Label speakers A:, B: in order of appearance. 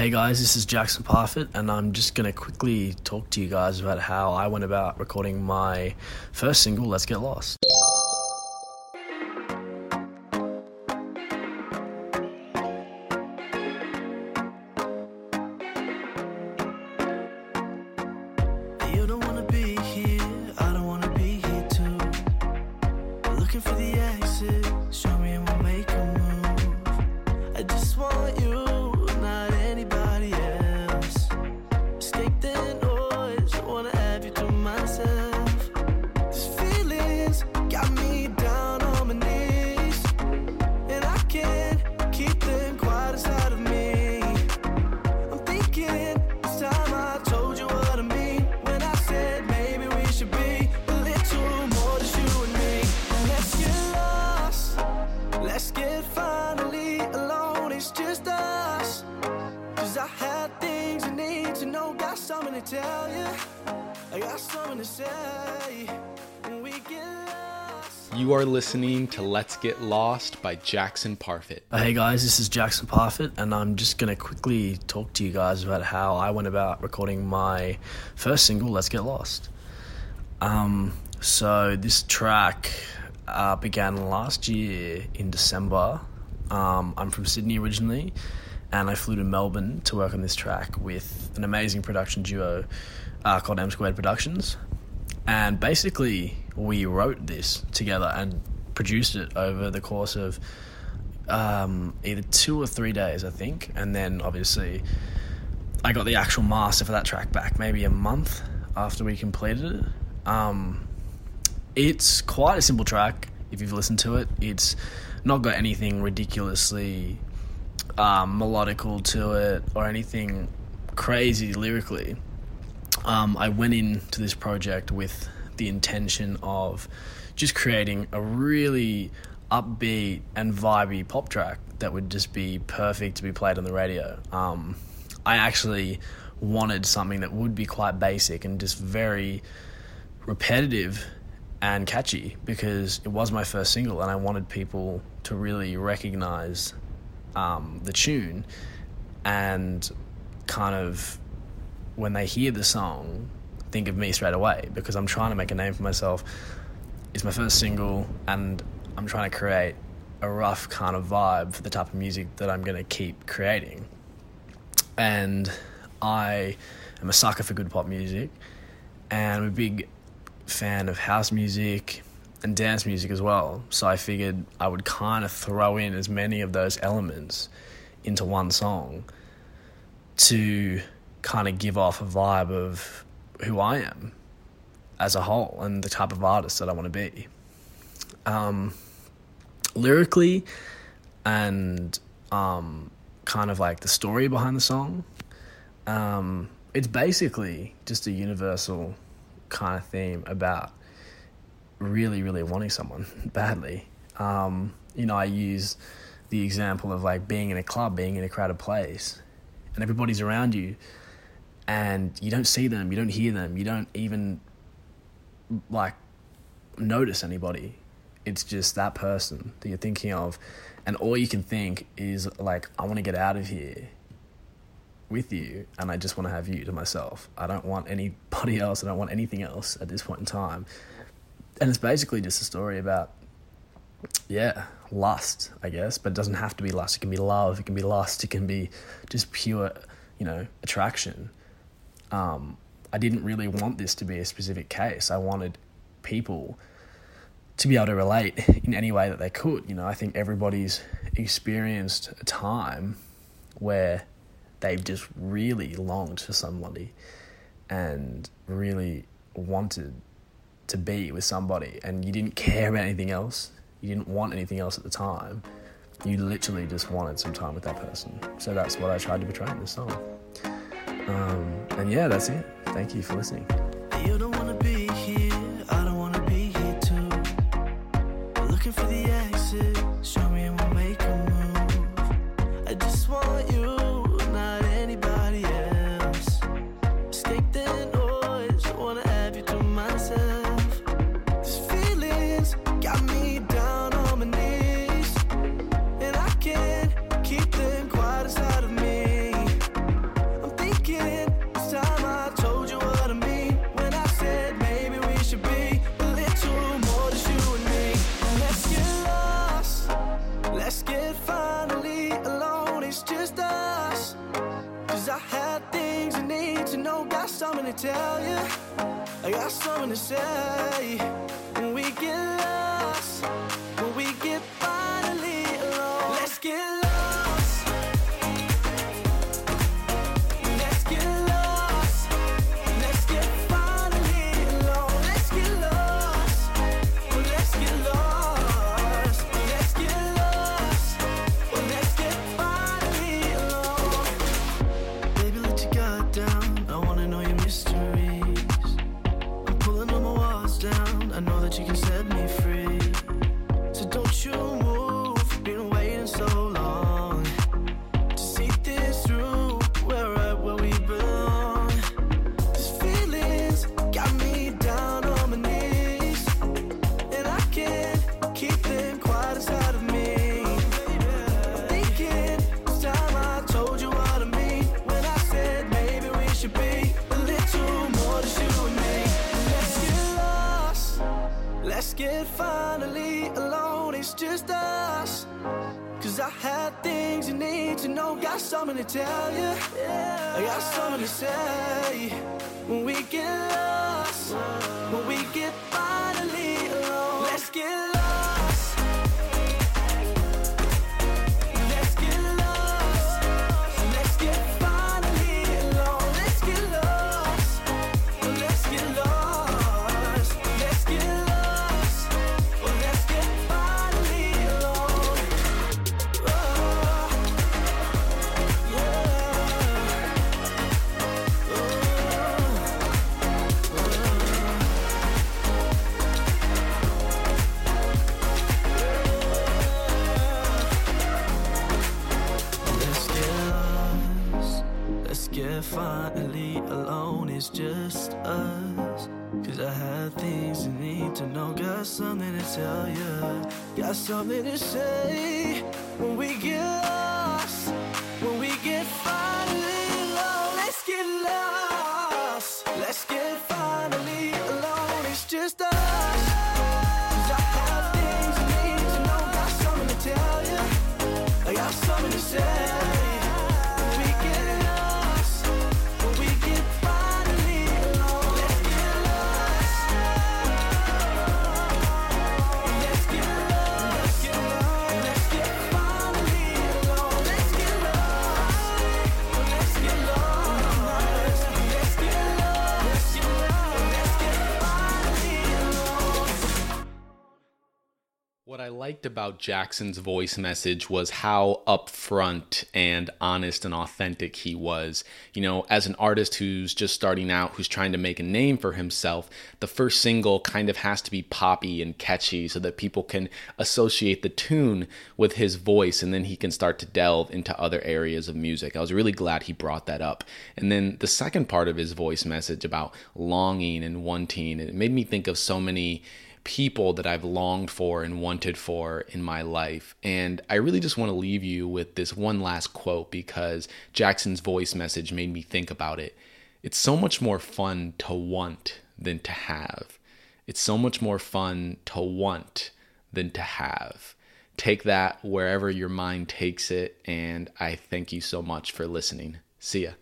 A: Hey guys, this is Jackson Parfit, and I'm just going to quickly talk to you guys about how I went about recording my first single, Let's Get Lost.
B: You
C: are listening to Let's Get Lost by Jackson Parfit.
A: Hey guys, this is Jackson Parfit, and I'm just going to quickly talk to you guys about how I went about recording my first single, Let's Get Lost. Um, so, this track uh, began last year in December. Um, I'm from Sydney originally, and I flew to Melbourne to work on this track with an amazing production duo uh, called M Squared Productions. And basically, we wrote this together and produced it over the course of um, either two or three days, I think. And then obviously, I got the actual master for that track back maybe a month after we completed it. Um, it's quite a simple track if you've listened to it. It's not got anything ridiculously um, melodical to it or anything crazy lyrically. Um, I went into this project with the intention of just creating a really upbeat and vibey pop track that would just be perfect to be played on the radio. Um, I actually wanted something that would be quite basic and just very repetitive and catchy because it was my first single and I wanted people to really recognize um, the tune and kind of when they hear the song think of me straight away because I'm trying to make a name for myself. It's my first single and I'm trying to create a rough kind of vibe for the type of music that I'm going to keep creating. And I am a sucker for good pop music and I'm a big fan of house music and dance music as well. So I figured I would kind of throw in as many of those elements into one song to kind of give off a vibe of who I am as a whole and the type of artist that I want to be. Um, lyrically and um, kind of like the story behind the song, um, it's basically just a universal kind of theme about really, really wanting someone badly. Um, you know, I use the example of like being in a club, being in a crowded place, and everybody's around you, and you don't see them, you don't hear them, you don't even like notice anybody. It's just that person that you're thinking of, and all you can think is like, I want to get out of here with you, and I just want to have you to myself. I don't want anybody else. I don't want anything else at this point in time. And it's basically just a story about, yeah, lust, I guess, but it doesn't have to be lust. It can be love. It can be lust. It can be just pure, you know, attraction. Um, I didn't really want this to be a specific case. I wanted people to be able to relate in any way that they could. You know, I think everybody's experienced a time where they've just really longed for somebody and really wanted to be with somebody and you didn't care about anything else. You didn't want anything else at the time. You literally just wanted some time with that person. So that's what I tried to portray in this song. Um, and yeah, that's it. Thank you for listening.
B: You don't wanna be here, I don't tell you. I got something to say. Get finally alone. It's just us. Cause I had things you need to know. Got something to tell you. Yeah. I got something to say. When we get lost, when we get finally alone, let's get Things you need to know. Got something to tell you. Got something to say. When we get lost. When we get finally alone. Let's get lost. Let's get finally alone. It's just us. Things you need to know. Got something to tell you. I got something to say.
C: Liked about Jackson's voice message was how upfront and honest and authentic he was. You know, as an artist who's just starting out, who's trying to make a name for himself, the first single kind of has to be poppy and catchy so that people can associate the tune with his voice and then he can start to delve into other areas of music. I was really glad he brought that up. And then the second part of his voice message about longing and wanting, it made me think of so many people that I've longed for and wanted for in my life. And I really just want to leave you with this one last quote because Jackson's voice message made me think about it. It's so much more fun to want than to have. It's so much more fun to want than to have. Take that wherever your mind takes it. And I thank you so much for listening. See ya.